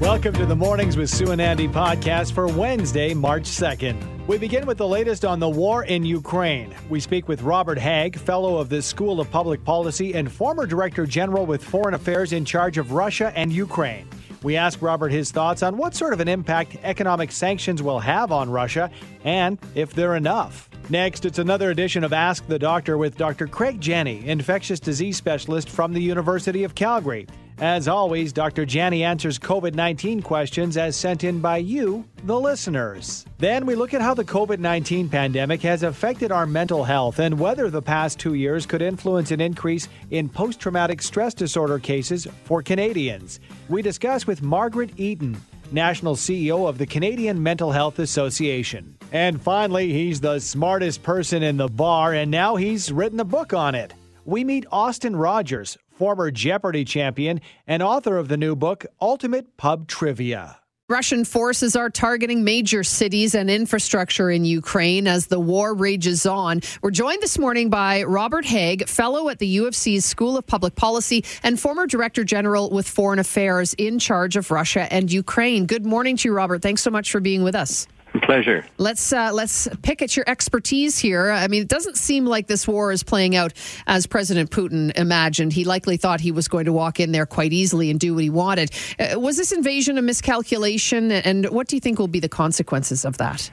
Welcome to the Mornings with Sue and Andy podcast for Wednesday, March 2nd. We begin with the latest on the war in Ukraine. We speak with Robert Hage, fellow of the School of Public Policy and former Director General with Foreign Affairs in charge of Russia and Ukraine. We ask Robert his thoughts on what sort of an impact economic sanctions will have on Russia and if they're enough. Next, it's another edition of Ask the Doctor with Dr. Craig Jenne, infectious disease specialist from the University of Calgary. As always, Dr. Jenne answers COVID 19 questions as sent in by you, the listeners. Then we look at how the COVID 19 pandemic has affected our mental health and whether the past two years could influence an increase in post traumatic stress disorder cases for Canadians. We discuss with Margaret Eaton, National CEO of the Canadian Mental Health Association. And finally, he's the smartest person in the bar, and now he's written a book on it. We meet Austin Rogers, former Jeopardy champion and author of the new book, Ultimate Pub Trivia. Russian forces are targeting major cities and infrastructure in Ukraine as the war rages on. We're joined this morning by Robert Hage, fellow at the U of C's School of Public Policy and former Director General with Foreign Affairs in charge of Russia and Ukraine. Good morning to you, Robert. Thanks so much for being with us. Pleasure. Let's uh, let's pick at your expertise here. I mean, it doesn't seem like this war is playing out as President Putin imagined. He likely thought he was going to walk in there quite easily and do what he wanted. Uh, was this invasion a miscalculation, and what do you think will be the consequences of that?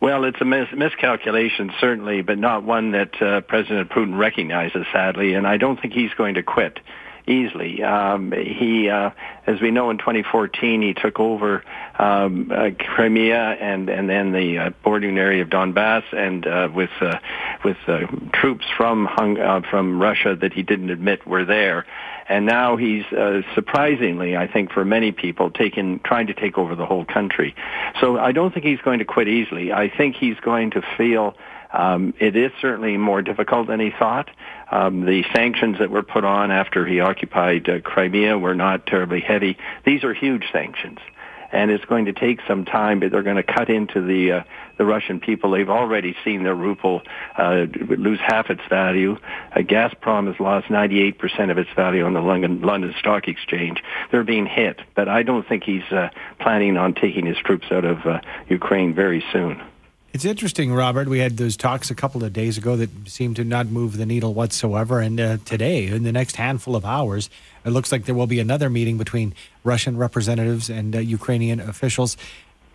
Well, it's a mis- miscalculation, certainly, but not one that uh, President Putin recognizes, sadly, and I don't think he's going to quit easily. Um, he, uh, as we know, in 2014, he took over um, uh, Crimea and and then the uh, bordering area of Donbass, and uh, with uh, with uh, troops from Hung- uh, from Russia that he didn't admit were there. And now he's uh, surprisingly, I think, for many people, taking trying to take over the whole country. So I don't think he's going to quit easily. I think he's going to feel um, it is certainly more difficult than he thought. Um, the sanctions that were put on after he occupied uh, Crimea were not terribly heavy. These are huge sanctions, and it's going to take some time. But they're going to cut into the uh, the Russian people. They've already seen their ruble uh, lose half its value. Uh, Gazprom has lost 98% of its value on the London, London Stock Exchange. They're being hit, but I don't think he's uh, planning on taking his troops out of uh, Ukraine very soon. It's interesting, Robert. We had those talks a couple of days ago that seemed to not move the needle whatsoever. And uh, today, in the next handful of hours, it looks like there will be another meeting between Russian representatives and uh, Ukrainian officials.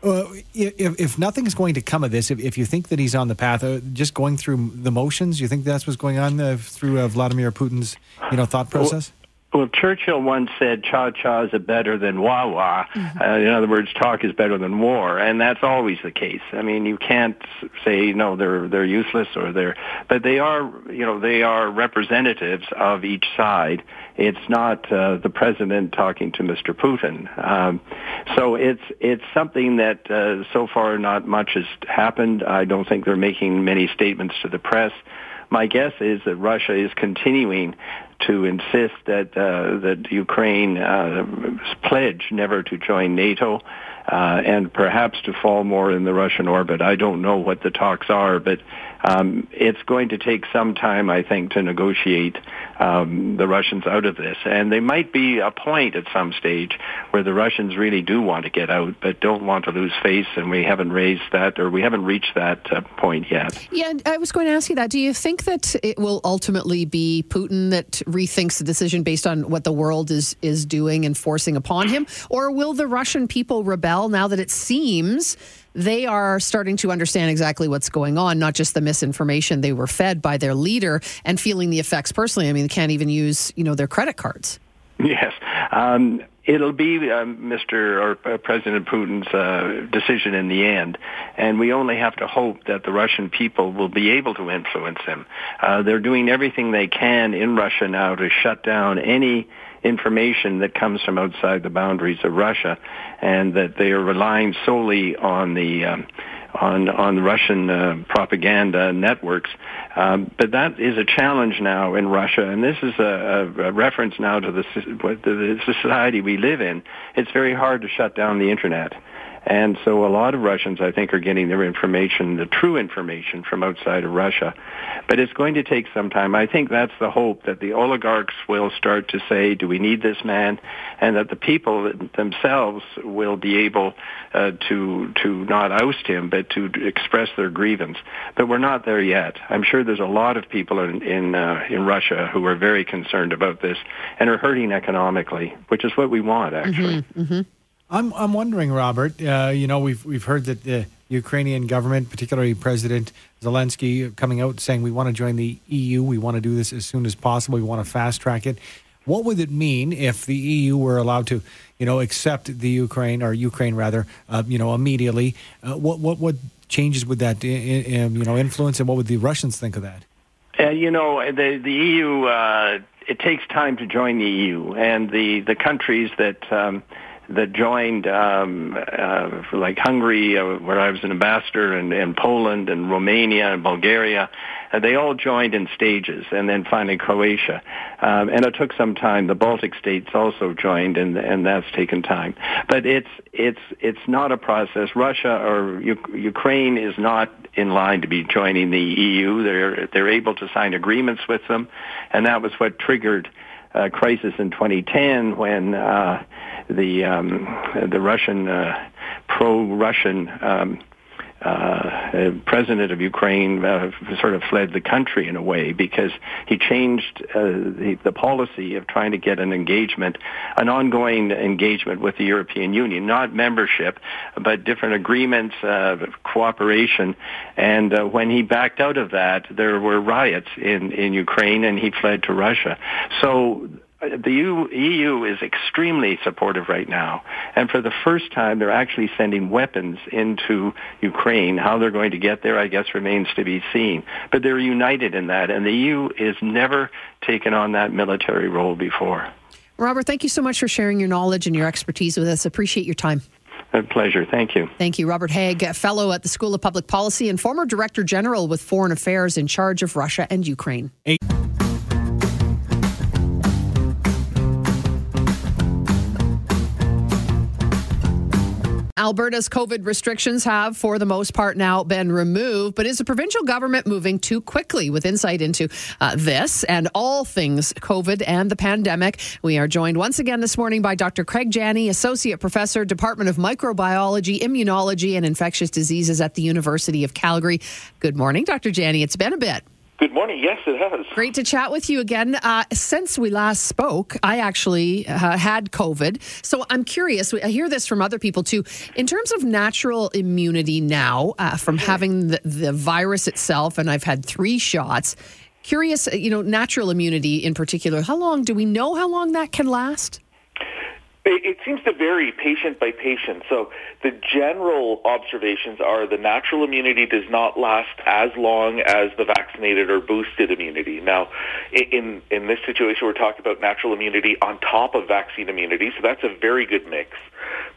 Uh, if, if nothing's going to come of this, if, if you think that he's on the path, uh, just going through the motions, you think that's what's going on uh, through uh, Vladimir Putin's, you know, thought process? Well, Churchill once said, "Cha cha is better than wah wah." Mm-hmm. Uh, in other words, talk is better than war, and that's always the case. I mean, you can't say no, they're they're useless or they're, but they are, you know, they are representatives of each side. It's not uh, the president talking to Mr. Putin. Um, so it's it's something that uh, so far not much has happened. I don't think they're making many statements to the press. My guess is that Russia is continuing to insist that uh, that Ukraine uh, pledge never to join NATO uh, and perhaps to fall more in the Russian orbit. I don't know what the talks are, but um, it's going to take some time, I think, to negotiate um, the Russians out of this. And there might be a point at some stage where the Russians really do want to get out, but don't want to lose face, and we haven't raised that, or we haven't reached that uh, point yet. Yeah, I was going to ask you that. Do you think that it will ultimately be Putin that rethinks the decision based on what the world is is doing and forcing upon him, or will the Russian people rebel now that it seems? they are starting to understand exactly what's going on, not just the misinformation they were fed by their leader and feeling the effects personally. I mean, they can't even use, you know, their credit cards. Yes. Um, it'll be uh, Mr. or President Putin's uh, decision in the end, and we only have to hope that the Russian people will be able to influence him. Uh, they're doing everything they can in Russia now to shut down any information that comes from outside the boundaries of Russia, and that they are relying solely on the um, on on Russian uh, propaganda networks. Um, but that is a challenge now in Russia, and this is a, a, reference now to the, the society we live in. It's very hard to shut down the internet. And so a lot of Russians, I think, are getting their information, the true information, from outside of Russia. But it's going to take some time. I think that's the hope that the oligarchs will start to say, do we need this man? And that the people themselves will be able uh, to to not oust him, but to express their grievance. But we're not there yet. I'm sure there's a lot of people in in, uh, in Russia who are very concerned about this and are hurting economically, which is what we want, actually. Mm-hmm, mm-hmm. I'm I'm wondering, Robert. Uh, you know, we've we've heard that the Ukrainian government, particularly President Zelensky, coming out saying we want to join the EU. We want to do this as soon as possible. We want to fast track it. What would it mean if the EU were allowed to, you know, accept the Ukraine or Ukraine rather, uh, you know, immediately? Uh, what what what changes would that, you know, influence, and what would the Russians think of that? Uh, you know, the the EU. Uh, it takes time to join the EU, and the the countries that. Um, that joined, um, uh, like Hungary, uh, where I was an ambassador, and, and Poland and Romania and Bulgaria. Uh, they all joined in stages, and then finally Croatia. Um, and it took some time. The Baltic states also joined, and and that's taken time. But it's it's it's not a process. Russia or U- Ukraine is not in line to be joining the EU. They're they're able to sign agreements with them, and that was what triggered uh, crisis in 2010 when uh, the um, the Russian uh, pro-Russian um, uh, president of Ukraine uh, sort of fled the country in a way because he changed uh, the, the policy of trying to get an engagement, an ongoing engagement with the European Union, not membership, but different agreements, uh, cooperation. And uh, when he backed out of that, there were riots in, in Ukraine and he fled to Russia. So the EU is extremely supportive right now. And for the first time, they're actually sending weapons into Ukraine. How they're going to get there, I guess, remains to be seen. But they're united in that. And the EU has never taken on that military role before. Robert, thank you so much for sharing your knowledge and your expertise with us. Appreciate your time. A pleasure. Thank you. Thank you. Robert Hage, fellow at the School of Public Policy and former Director General with Foreign Affairs in charge of Russia and Ukraine. Eight. Alberta's COVID restrictions have, for the most part, now been removed. But is the provincial government moving too quickly? With insight into uh, this and all things COVID and the pandemic, we are joined once again this morning by Dr. Craig Jenne, Associate Professor, Department of Microbiology, Immunology, and Infectious Diseases at the University of Calgary. Good morning, Dr. Jenne. It's been a bit. Good morning. Yes, it has. Great to chat with you again. Uh, since we last spoke, I actually uh, had COVID. So I'm curious, I hear this from other people too. In terms of natural immunity now, uh, from having the, the virus itself, and I've had three shots, curious, uh, you know, natural immunity in particular, how long do we know how long that can last? It, seems to vary patient by patient. So the general observations are the natural immunity does not last as long as the vaccinated or boosted immunity. Now, in in this situation, we're talking about natural immunity on top of vaccine immunity, so that's a very good mix.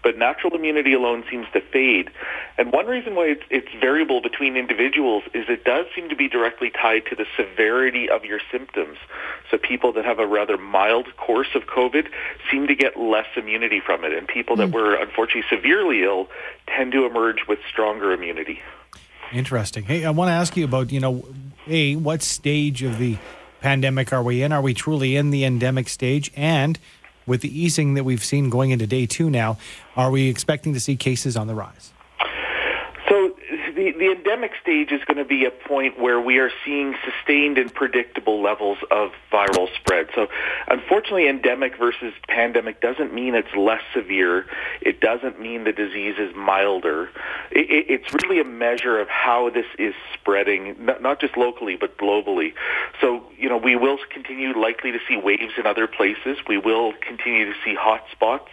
But natural immunity alone seems to fade, and one reason why it's, it's variable between individuals is it does seem to be directly tied to the severity of your symptoms. So people that have a rather mild course of COVID seem to get less immunity from it, and people that mm. were unfortunately severely ill tend to emerge with stronger immunity. Interesting. Hey, I want to ask you about, you know, A, what stage of the pandemic are we in? Are we truly in the endemic stage? And with the easing that we've seen going into day two now, are we expecting to see cases on the rise? So the, the endemic stage is going to be a point where we are seeing sustained and predictable levels of viral spread. So, unfortunately, endemic versus pandemic doesn't mean it's less severe. It doesn't mean the disease is milder. It, it, it's really a measure of how this is spreading, not, not just locally, but globally. So, you know, we will continue likely to see waves in other places. We will continue to see hot spots.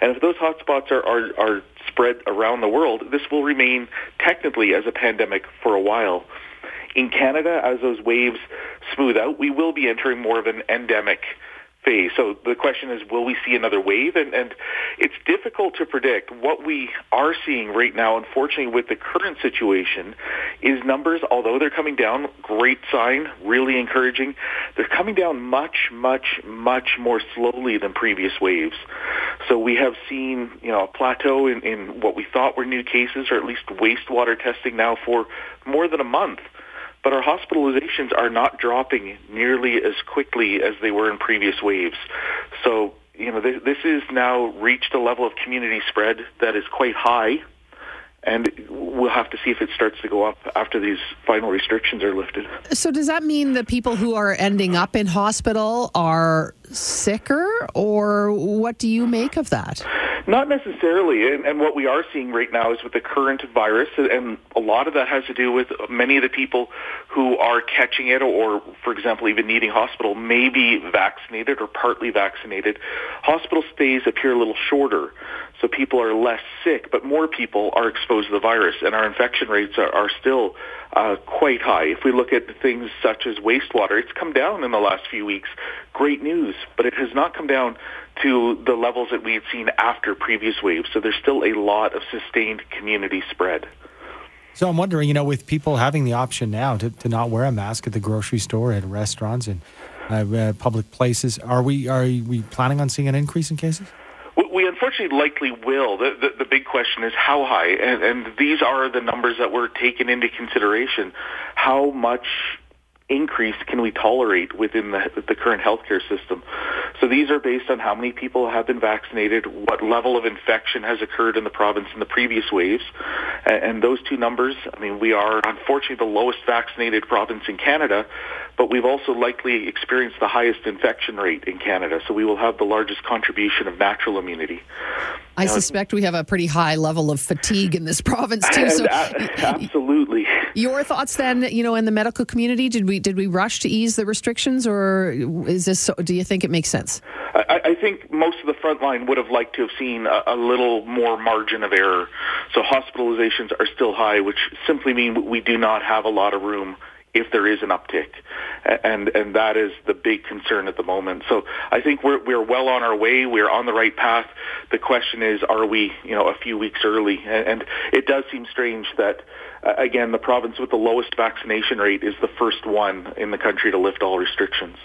And if those hot spots are, are, are spread around the world, this will remain technically as a pandemic for a while. In Canada, as those waves smooth out, we will be entering more of an endemic phase. So the question is, will we see another wave? And, and it's difficult to predict. What we are seeing right now, unfortunately, with the current situation, is numbers, although they're coming down, great sign, really encouraging, they're coming down much, much, much more slowly than previous waves. So we have seen, you know, a plateau in, in what we thought were new cases, or at least wastewater testing now for more than a month but our hospitalizations are not dropping nearly as quickly as they were in previous waves. So, you know, this, is now reached a level of community spread that is quite high, and we'll have to see if it starts to go up after these final restrictions are lifted. So, does that mean the people who are ending up in hospital are sicker, or what do you make of that? Not necessarily, and, and, what we are seeing right now is with the current virus, and a lot of that has to do with many of the people who are catching it, or, for example, even needing hospital, may be vaccinated or partly vaccinated. Hospital stays appear a little shorter, so people are less sick, but more people are exposed to the virus, and our infection rates are, are still uh, quite high. If we look at things such as wastewater, it's come down in the last few weeks. Great news, but it has not come down to the levels that we had seen after previous waves. So there's still a lot of sustained community spread. So I'm wondering, you know, with people having the option now to, to not wear a mask at the grocery store, at restaurants, and uh, uh, public places, are we are we planning on seeing an increase in cases? We unfortunately likely will. The, the, the big question is how high, and, and these are the numbers that were taken into consideration. How much increase can we tolerate within the, the current healthcare system? So these are based on how many people have been vaccinated, what level of infection has occurred in the province in the previous waves, and, those two numbers. I mean, we are unfortunately the lowest vaccinated province in Canada, but we've also likely experienced the highest infection rate in Canada. So we will have the largest contribution of natural immunity. I suspect we have a pretty high level of fatigue in this province too. So, absolutely. Your thoughts then, you know, in the medical community, did we did we rush to ease the restrictions, or is this? Do you think it makes sense? I, I think most of the front line would have liked to have seen a, a little more margin of error. So hospitalizations are still high, which simply mean we do not have a lot of room if there is an uptick, and and that is the big concern at the moment. So I think we're we're well on our way. We're on the right path. The question is, are we you know a few weeks early? And, it does seem strange that again the province with the lowest vaccination rate is the first one in the country to lift all restrictions.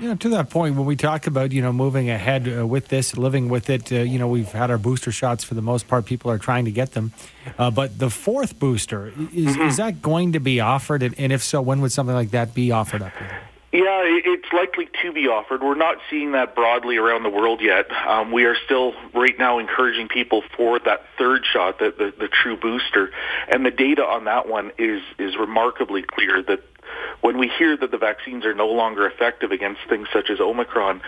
You know, to that point, when we talk about you know moving ahead uh, with this, living with it, uh, you know, we've had our booster shots for the most part. People are trying to get them, uh, but the fourth booster is mm-hmm. is that going to be offered? And, and, if so, when would something like that be offered up here? Yeah, it's likely to be offered. We're not seeing that broadly around the world yet. Um, we are still right now encouraging people for that third shot, the, the, the true booster, and the data on that one is is remarkably clear that when we hear that the vaccines are no longer effective against things such as Omicron,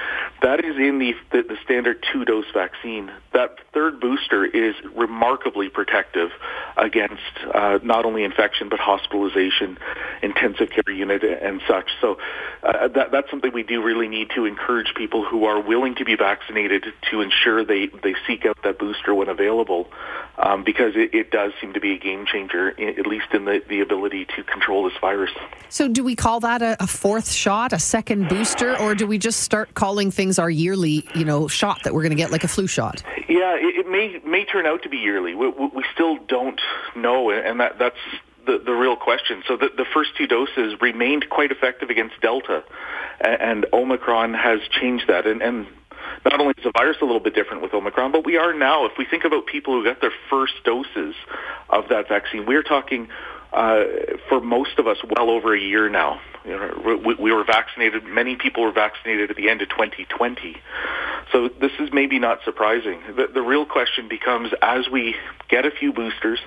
that is in the, the, the standard two-dose vaccine. That third booster is remarkably protective against uh, not only infection but hospitalization, intensive care unit, and such. So uh, that, that's something we do really need to encourage people who are willing to be vaccinated to ensure they, they seek out that booster when available, um, because it, it does seem to be a game changer, at least in the, the ability to control this virus. So, do we call that a, a, fourth shot, a second booster, or do we just start calling things our yearly, you know, shot that we're going to get like a flu shot? Yeah, it, it, may may turn out to be yearly. We, we still don't know, and that that's the, the real question. So the, the first two doses remained quite effective against Delta, and, and Omicron has changed that. And, and not only is the virus a little bit different with Omicron, but we are now, if we think about people who got their first doses of that vaccine, we're talking uh, for most of us well over a year now. You know, we, we were vaccinated. Many people were vaccinated at the end of 2020. So this is maybe not surprising. The, the real question becomes, as we get a few boosters,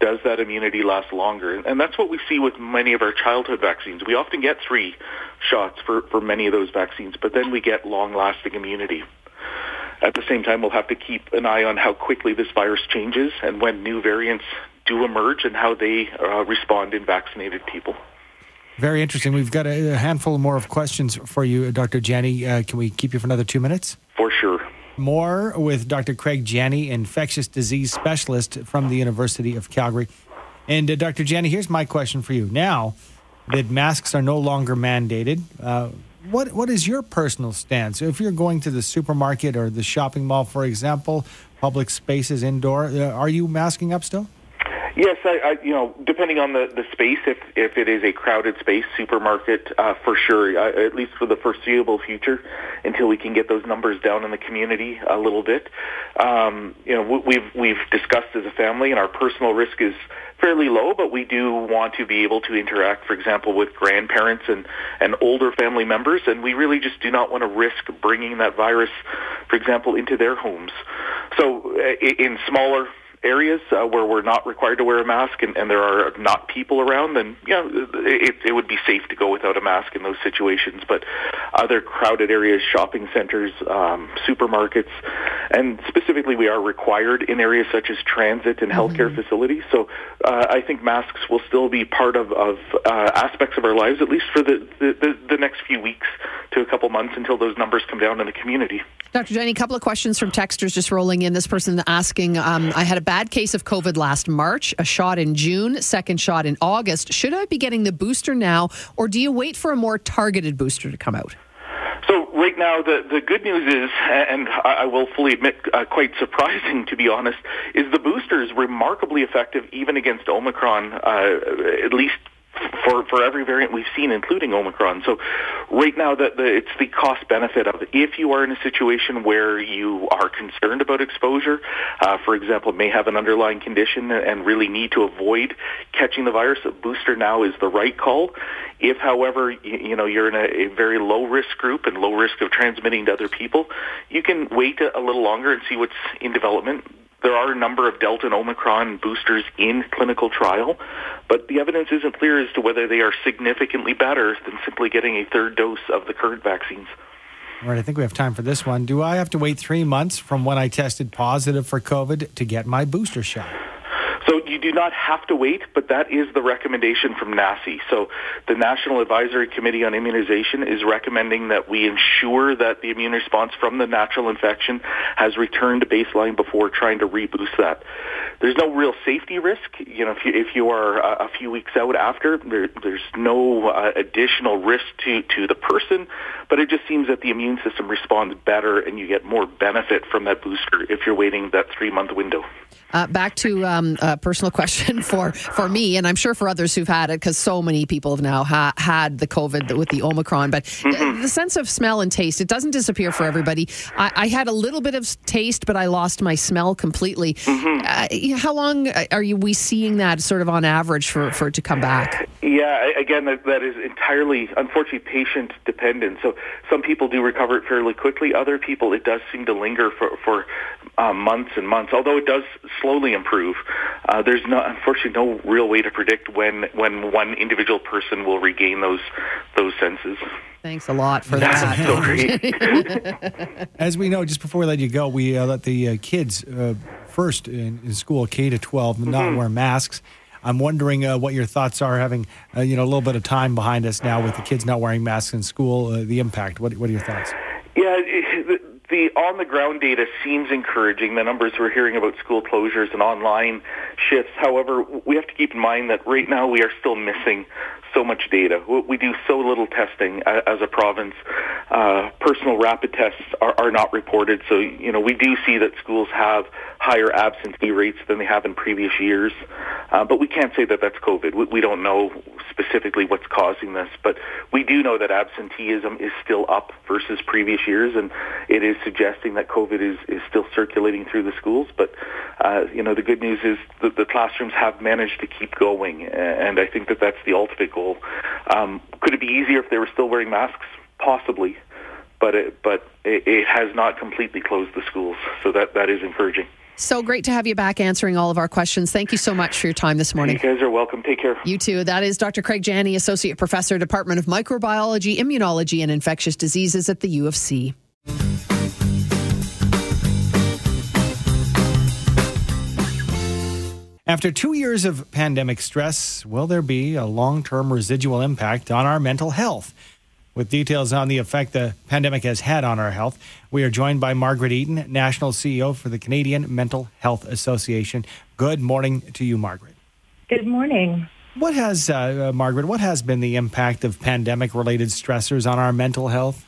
does that immunity last longer? And that's what we see with many of our childhood vaccines. We often get three shots for, for many of those vaccines, but then we get long-lasting immunity. At the same time, we'll have to keep an eye on how quickly this virus changes and when new variants do emerge and how they uh, respond in vaccinated people. Very interesting. We've got a handful more of questions for you, Dr. Jenne. Uh, can we keep you for another two minutes? For sure. More with Dr. Craig Jenne, infectious disease specialist from the University of Calgary. And uh, Dr. Janney, here's my question for you. Now that masks are no longer mandated, uh, what what is your personal stance? If you're going to the supermarket or the shopping mall, for example, public spaces indoor, uh, are you masking up still? Yes, I, I, you know, depending on the, the space, if if it is a crowded space, supermarket, uh, for sure, uh, at least for the foreseeable future, until we can get those numbers down in the community a little bit. Um, you know, we've we've discussed as a family, and our personal risk is fairly low, but we do want to be able to interact, for example, with grandparents and and older family members, and we really just do not want to risk bringing that virus, for example, into their homes. So, uh, in smaller areas uh, where we're not required to wear a mask and, and there are not people around, then yeah, it, it would be safe to go without a mask in those situations. But other crowded areas, shopping centers, um, supermarkets, and specifically, we are required in areas such as transit and healthcare mm-hmm. facilities. So uh, I think masks will still be part of, of uh, aspects of our lives, at least for the, the, the next few weeks to a couple months until those numbers come down in the community. Dr. Jenne, a couple of questions from texters just rolling in. This person asking, um, I had a bad case of COVID last March, a shot in June, second shot in August. Should I be getting the booster now, or do you wait for a more targeted booster to come out? Right now, the, the good news is, and I will fully admit, uh, quite surprising to be honest, is the booster is remarkably effective even against Omicron, uh, at least for for every variant we've seen, including Omicron. So, right now, the, the, it's the cost benefit of it. If you are in a situation where you are concerned about exposure, uh, for example, may have an underlying condition and really need to avoid catching the virus, a booster now is the right call. If, however, you, you know you're in a, a, very low risk group and low risk of transmitting to other people, you can wait a, a little longer and see what's in development there are a number of Delta and Omicron boosters in clinical trial, but the evidence isn't clear as to whether they are significantly better than simply getting a third dose of the current vaccines. All right, I think we have time for this one. Do I have to wait three months from when I tested positive for COVID to get my booster shot? You do not have to wait, but that is the recommendation from NACI. So the National Advisory Committee on Immunization is recommending that we ensure that the immune response from the natural infection has returned to baseline before trying to reboost that. There's no real safety risk. You know, if you, if you are a few weeks out after, there, there's no uh, additional risk to, to the person, but it just seems that the immune system responds better and you get more benefit from that booster if you're waiting that three month window. Uh, back to um, a personal question for, for me, and I'm sure for others who've had it, because so many people have now ha- had the COVID with the Omicron. But mm-hmm. the sense of smell and taste, it doesn't disappear for everybody. I, I had a little bit of taste, but I lost my smell completely. Mm-hmm. Uh, how long are you we seeing that sort of on average for, for it to come back? Yeah, again, that, that is entirely, unfortunately, patient dependent. So some people do recover it fairly quickly. Other people, it does seem to linger for, for uh, months and months, although it does slowly improve. Uh, there's no, unfortunately no real way to predict when when one individual person will regain those those senses. Thanks a lot for that. So great. As we know, just before we let you go, we uh, let the uh, kids uh, first in, in, school, K to 12, mm-hmm. not wear masks. I'm wondering uh, what your thoughts are, having uh, you know a little bit of time behind us now with the kids not wearing masks in school. Uh, the impact. What, what are your thoughts? Yeah, the on the ground data seems encouraging. The numbers we're hearing about school closures and online shifts. However, we have to keep in mind that right now we are still missing so much data. We do so little testing as a province. Uh, personal rapid tests are, are not reported, so you know we do see that schools have higher absentee rates than they have in previous years. Uh, but we can't say that that's COVID. We, we don't know specifically what's causing this, but we do know that absenteeism is still up versus previous years, and it is suggesting that COVID is, is still circulating through the schools. But uh, you know, the good news is that the classrooms have managed to keep going, and I think that that's the ultimate goal. Um, could it be easier if they were still wearing masks? Possibly, but it, but it, it has not completely closed the schools, so that that is encouraging. So great to have you back answering all of our questions. Thank you so much for your time this morning. You guys are welcome. Take care. You too. That is Dr. Craig Jenne, Associate Professor, Department of Microbiology, Immunology, and Infectious Diseases at the U of C. After two years of pandemic stress, will there be a long term residual impact on our mental health? With details on the effect the pandemic has had on our health, we are joined by Margaret Eaton, National CEO for the Canadian Mental Health Association. Good morning to you, Margaret. Good morning. What has, uh, uh, Margaret, what has been the impact of pandemic related stressors on our mental health?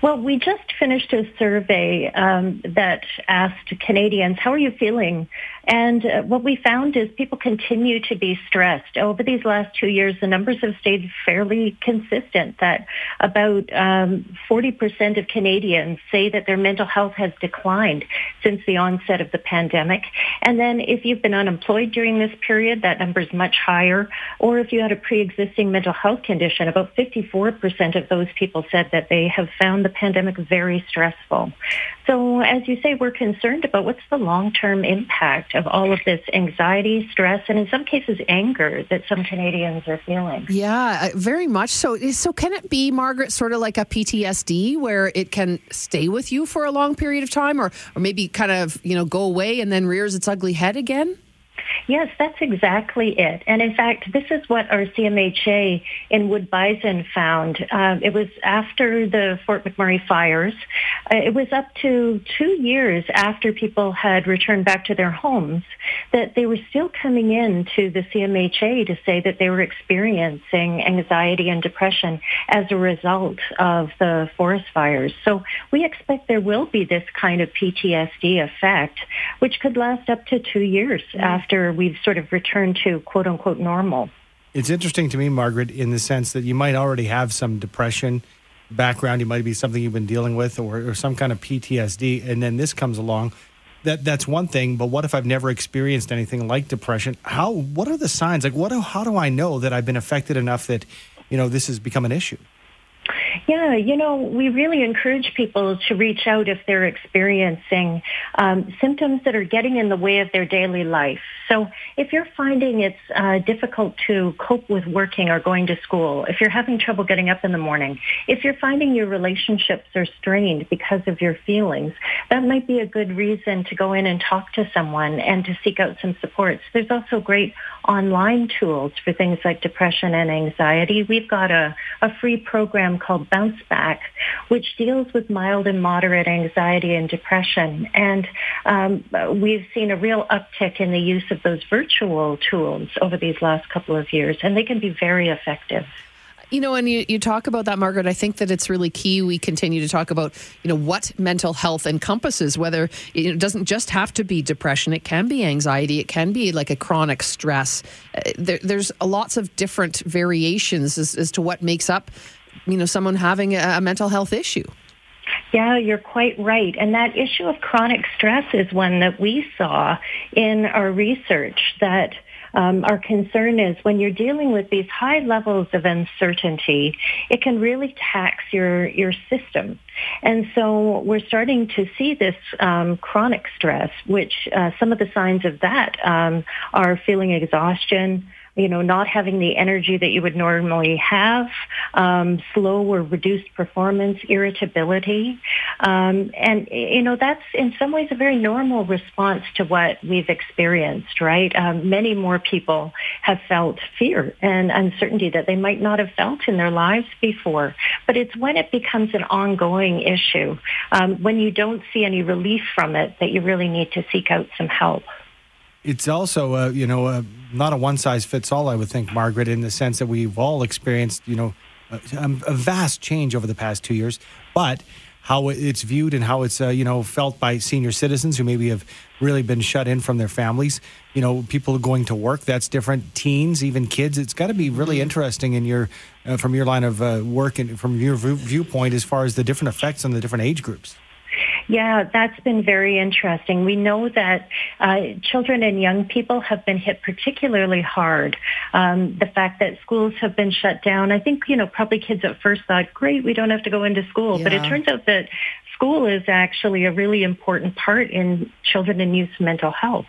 Well, we just finished a survey um, that asked Canadians, how are you feeling? And uh, what we found is people continue to be stressed. Over these last two years, the numbers have stayed fairly consistent that about um, 40% of Canadians say that their mental health has declined since the onset of the pandemic. And then if you've been unemployed during this period, that number is much higher. Or if you had a pre-existing mental health condition, about 54% of those people said that they have found the pandemic very stressful. So as you say, we're concerned about what's the long-term impact of all of this anxiety, stress, and in some cases anger that some Canadians are feeling. Yeah, uh, very much so. So can it be, Margaret, sort of like a PTSD where it can stay with you for a long period of time or, or maybe kind of, you know, go away and then rears its ugly head again? Yes, that's exactly it. And in fact, this is what our CMHA in Wood Bison found. Uh, it was after the Fort McMurray fires. Uh, it was up to two years after people had returned back to their homes that they were still coming in to the CMHA to say that they were experiencing anxiety and depression as a result of the forest fires. So we expect there will be this kind of PTSD effect, which could last up to two years after we've sort of returned to quote unquote normal. It's interesting to me, Margaret, in the sense that you might already have some depression background. You might be something you've been dealing with or, or some kind of PTSD. And then this comes along. That, that's one thing, but what if I've never experienced anything like depression? How? What are the signs? Like, what? How do I know that I've been affected enough that, you know, this has become an issue? Yeah, you know, we really encourage people to reach out if they're experiencing um, symptoms that are getting in the way of their daily life. So if you're finding it's uh, difficult to cope with working or going to school, if you're having trouble getting up in the morning, if you're finding your relationships are strained because of your feelings, that might be a good reason to go in and talk to someone and to seek out some supports. There's also great online tools for things like depression and anxiety. We've got a, a free program called Bounce Back, which deals with mild and moderate anxiety and depression. And um, we've seen a real uptick in the use of those virtual tools over these last couple of years, and they can be very effective. You know, and you, you talk about that, Margaret, I think that it's really key we continue to talk about, you know, what mental health encompasses, whether it doesn't just have to be depression, it can be anxiety, it can be like a chronic stress. Uh, there, there's lots of different variations as, as to what makes up, you know, someone having a, a mental health issue. Yeah, you're quite right. And that issue of chronic stress is one that we saw in our research that um, our concern is when you're dealing with these high levels of uncertainty, it can really tax your, your system. And so we're starting to see this um, chronic stress, which uh, some of the signs of that um, are feeling exhaustion, you know, not having the energy that you would normally have, um, slow or reduced performance, irritability. Um, and, you know, that's in some ways a very normal response to what we've experienced, right? Um, many more people have felt fear and uncertainty that they might not have felt in their lives before. But it's when it becomes an ongoing issue, um, when you don't see any relief from it, that you really need to seek out some help it's also, uh, you know, uh, not a one size fits all, I would think, Margaret, in the sense that we've all experienced, you know, a, a vast change over the past two years. But how it's viewed and how it's, uh, you know, felt by senior citizens who maybe have really been shut in from their families. You know, people going to work, that's different. Teens, even kids. It's got to be really interesting in your, uh, from your line of uh, work and from your viewpoint as far as the different effects on the different age groups. Yeah, that's been very interesting. We know that uh, children and young people have been hit particularly hard. Um, the fact that schools have been shut down, I think, you know, probably kids at first thought, great, we don't have to go into school. Yeah. But it turns out that school is actually a really important part in children and youth's mental health.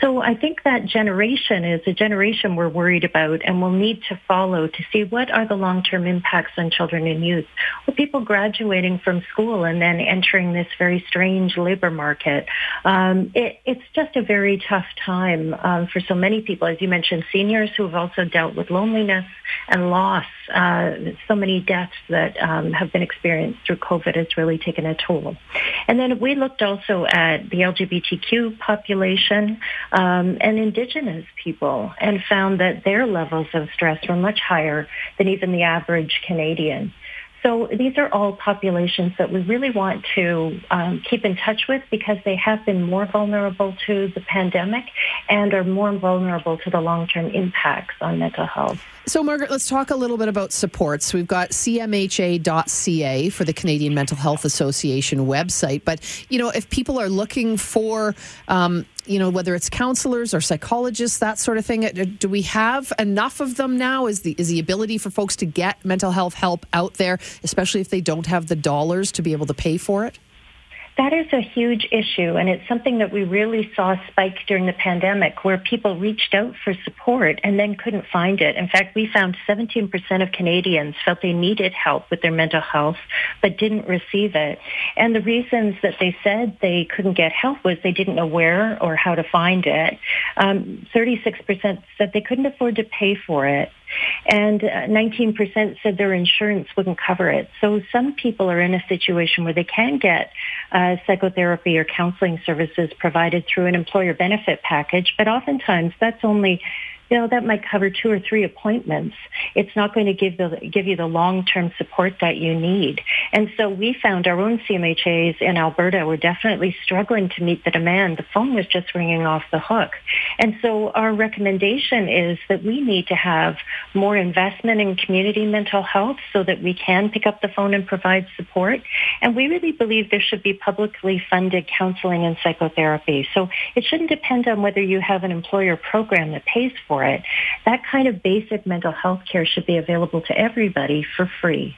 So I think that generation is a generation we're worried about and we'll need to follow to see what are the long-term impacts on children and youth. Well, people graduating from school and then entering this very very strange labor market. Um, it, it's just a very tough time um, for so many people. As you mentioned, seniors who have also dealt with loneliness and loss. Uh, so many deaths that um, have been experienced through COVID has really taken a toll. And then we looked also at the LGBTQ population um, and Indigenous people and found that their levels of stress were much higher than even the average Canadian. So these are all populations that we really want to um, keep in touch with because they have been more vulnerable to the pandemic and are more vulnerable to the long-term impacts on mental health. So, Margaret, let's talk a little bit about supports. We've got cmha.ca for the Canadian Mental Health Association website. But, you know, if people are looking for, um, you know, whether it's counselors or psychologists, that sort of thing, uh, do we have enough of them now? Is the, is the ability for folks to get mental health help out there, especially if they don't have the dollars to be able to pay for it? That is a huge issue, and it's something that we really saw spike during the pandemic, where people reached out for support and then couldn't find it. In fact, we found 17% of Canadians felt they needed help with their mental health, but didn't receive it. And the reasons that they said they couldn't get help was they didn't know where or how to find it. Um, 36% said they couldn't afford to pay for it and 19% uh, said their insurance wouldn't cover it. So some people are in a situation where they can get uh, psychotherapy or counseling services provided through an employer benefit package, but oftentimes that's only you know, that might cover two or three appointments. It's not going to give the, give you the long-term support that you need. And so we found our own CMHAs in Alberta were definitely struggling to meet the demand. The phone was just ringing off the hook. And so our recommendation is that we need to have more investment in community mental health so that we can pick up the phone and provide support. And we really believe there should be publicly funded counseling and psychotherapy. So it shouldn't depend on whether you have an employer program that pays for for it. That kind of basic mental health care should be available to everybody for free.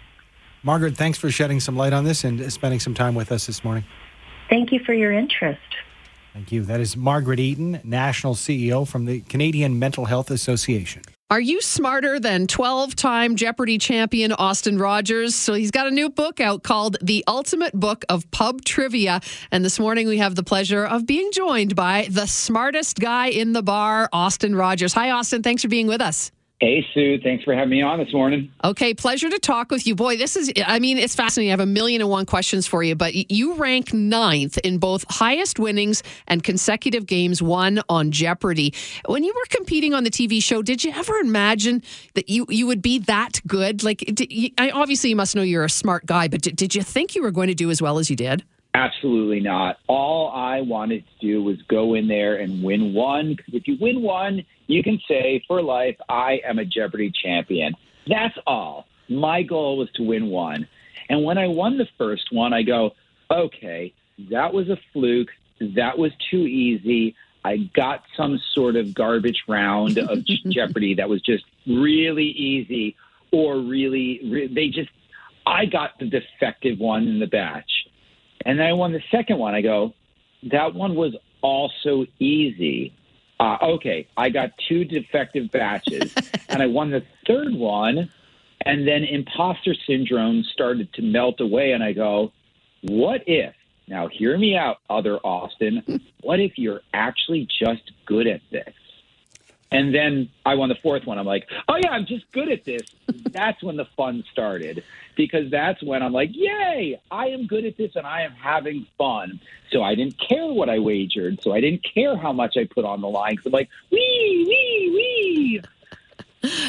Margaret, thanks for shedding some light on this and spending some time with us this morning. Thank you for your interest. Thank you. That is Margaret Eaton, National CEO from the Canadian Mental Health Association. Are you smarter than 12 time Jeopardy champion Austin Rogers? So he's got a new book out called The Ultimate Book of Pub Trivia. And this morning we have the pleasure of being joined by the smartest guy in the bar, Austin Rogers. Hi, Austin. Thanks for being with us. Hey, Sue. Thanks for having me on this morning. Okay, pleasure to talk with you. Boy, this is, I mean, it's fascinating. I have a million and one questions for you, but you rank ninth in both highest winnings and consecutive games won on Jeopardy. When you were competing on the TV show, did you ever imagine that you, you would be that good? Like, you, I, obviously, you must know you're a smart guy, but did, did you think you were going to do as well as you did? Absolutely not. All I wanted to do was go in there and win one. Because if you win one, you can say for life, I am a Jeopardy champion. That's all. My goal was to win one. And when I won the first one, I go, okay, that was a fluke. That was too easy. I got some sort of garbage round of Jeopardy that was just really easy or really, re- they just, I got the defective one in the batch. And then I won the second one. I go, that one was also easy. Uh, okay, I got two defective batches, and I won the third one. And then imposter syndrome started to melt away, and I go, what if? Now, hear me out, other Austin. What if you're actually just good at this? And then I won the fourth one. I'm like, oh yeah, I'm just good at this. that's when the fun started because that's when I'm like, yay, I am good at this and I am having fun. So I didn't care what I wagered. So I didn't care how much I put on the line. Cause I'm like, wee, wee, wee.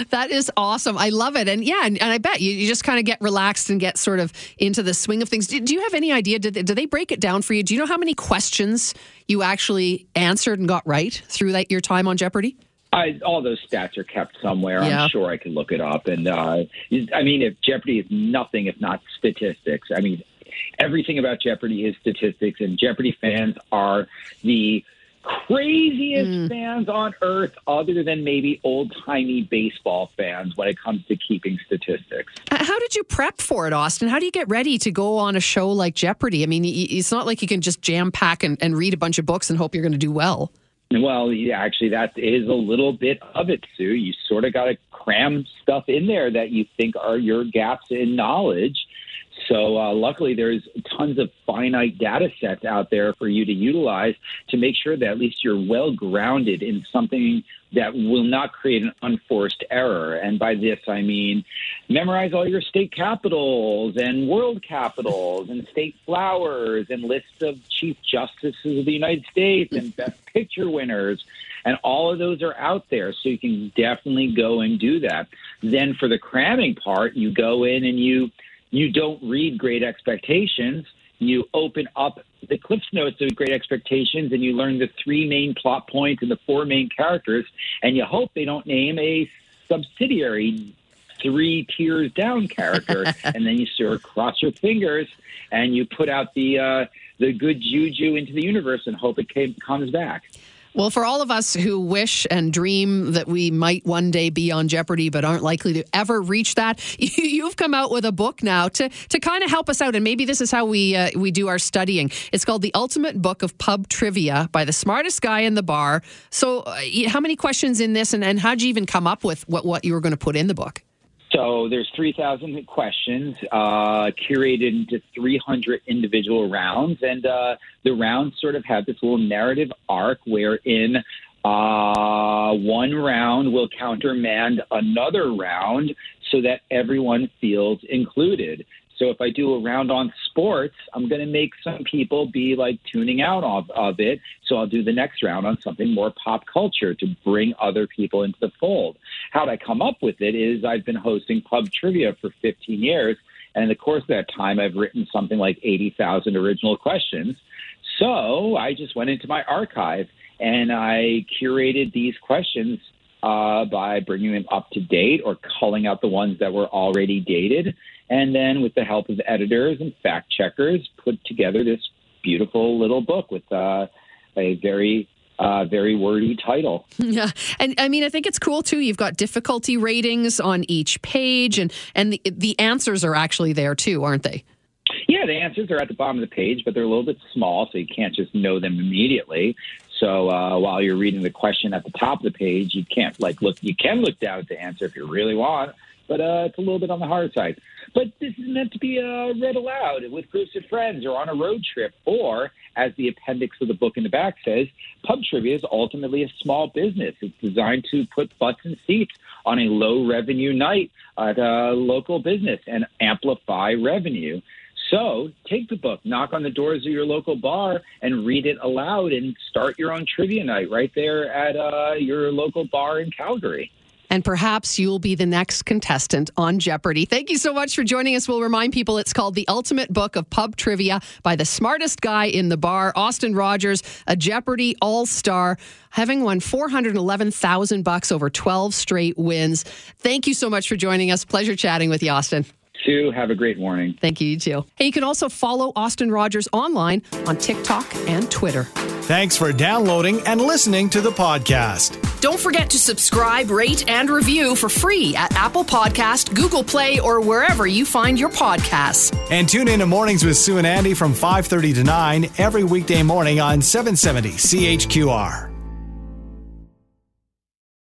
That is awesome. I love it. And yeah, and, and I bet you, you just kind of get relaxed and get sort of into the swing of things. Do, do you have any idea? Did, do they break it down for you? Do you know how many questions you actually answered and got right through that, your time on Jeopardy? I, all those stats are kept somewhere. Yeah. I'm sure I can look it up. And uh, I mean, if Jeopardy is nothing if not statistics, I mean, everything about Jeopardy is statistics, and Jeopardy fans are the craziest mm. fans on earth, other than maybe old timey baseball fans when it comes to keeping statistics. Uh, how did you prep for it, Austin? How do you get ready to go on a show like Jeopardy? I mean, it's not like you can just jam pack and, and read a bunch of books and hope you're going to do well. Well, yeah, actually, that is a little bit of it, Sue. You sort of got to cram stuff in there that you think are your gaps in knowledge. So uh, luckily, there's tons of finite data sets out there for you to utilize to make sure that at least you're well grounded in something that will not create an unforced error. And by this, I mean memorize all your state capitals and world capitals and state flowers and lists of chief justices of the United States and best picture winners. And all of those are out there. So you can definitely go and do that. Then for the cramming part, you go in and you you don't read Great Expectations. You open up the Cliffs Notes of Great Expectations and you learn the three main plot points and the four main characters, and you hope they don't name a subsidiary three tiers down character, and then you sort of cross your fingers and you put out the uh, the good juju into the universe and hope it came, comes back. Well, for all of us who wish and dream that we might one day be on Jeopardy but aren't likely to ever reach that, you've come out with a book now to to kind of help us out. And maybe this is how we uh, we do our studying. It's called The Ultimate Book of Pub Trivia by the smartest guy in the bar. So, uh, how many questions in this, and, and how'd you even come up with what what you were going to put in the book? So there's 3,000 questions uh, curated into 300 individual rounds, and uh, the rounds sort of have this little narrative arc wherein uh, one round will countermand another round so that everyone feels included. So if I do a round on sports, I'm going to make some people be like tuning out of, of it. So I'll do the next round on something more pop culture to bring other people into the fold. How'd I come up with it is I've been hosting pub trivia for 15 years. And in the course of that time, I've written something like 80,000 original questions. So I just went into my archive and I curated these questions uh, by bringing them up to date or culling out the ones that were already dated and then with the help of editors and fact checkers, put together this beautiful little book with uh, a very uh, very wordy title. Yeah, and I mean, I think it's cool too. You've got difficulty ratings on each page, and and the the answers are actually there too, aren't they? Yeah, the answers are at the bottom of the page, but they're a little bit small, so you can't just know them immediately. So uh, while you're reading the question at the top of the page, you can't like look. You can look down at the answer if you really want, but uh, it's a little bit on the hard side. But this is meant to be uh, read aloud with groups of friends or on a road trip, or as the appendix of the book in the back says, pub trivia is ultimately a small business. It's designed to put butts in seats on a low revenue night at a local business and amplify revenue. So take the book, knock on the doors of your local bar, and read it aloud, and start your own trivia night right there at uh, your local bar in Calgary and perhaps you'll be the next contestant on Jeopardy. Thank you so much for joining us. We'll remind people it's called The Ultimate Book of Pub Trivia by the smartest guy in the bar, Austin Rogers, a Jeopardy all-star, having won 411,000 bucks over 12 straight wins. Thank you so much for joining us. Pleasure chatting with you, Austin. Sue, have a great morning. Thank you, you too. Hey, you can also follow Austin Rogers online on TikTok and Twitter. Thanks for downloading and listening to the podcast. Don't forget to subscribe, rate, and review for free at Apple Podcast, Google Play, or wherever you find your podcasts. And tune in to Mornings with Sue and Andy from 5:30 to 9 every weekday morning on 770 CHQR.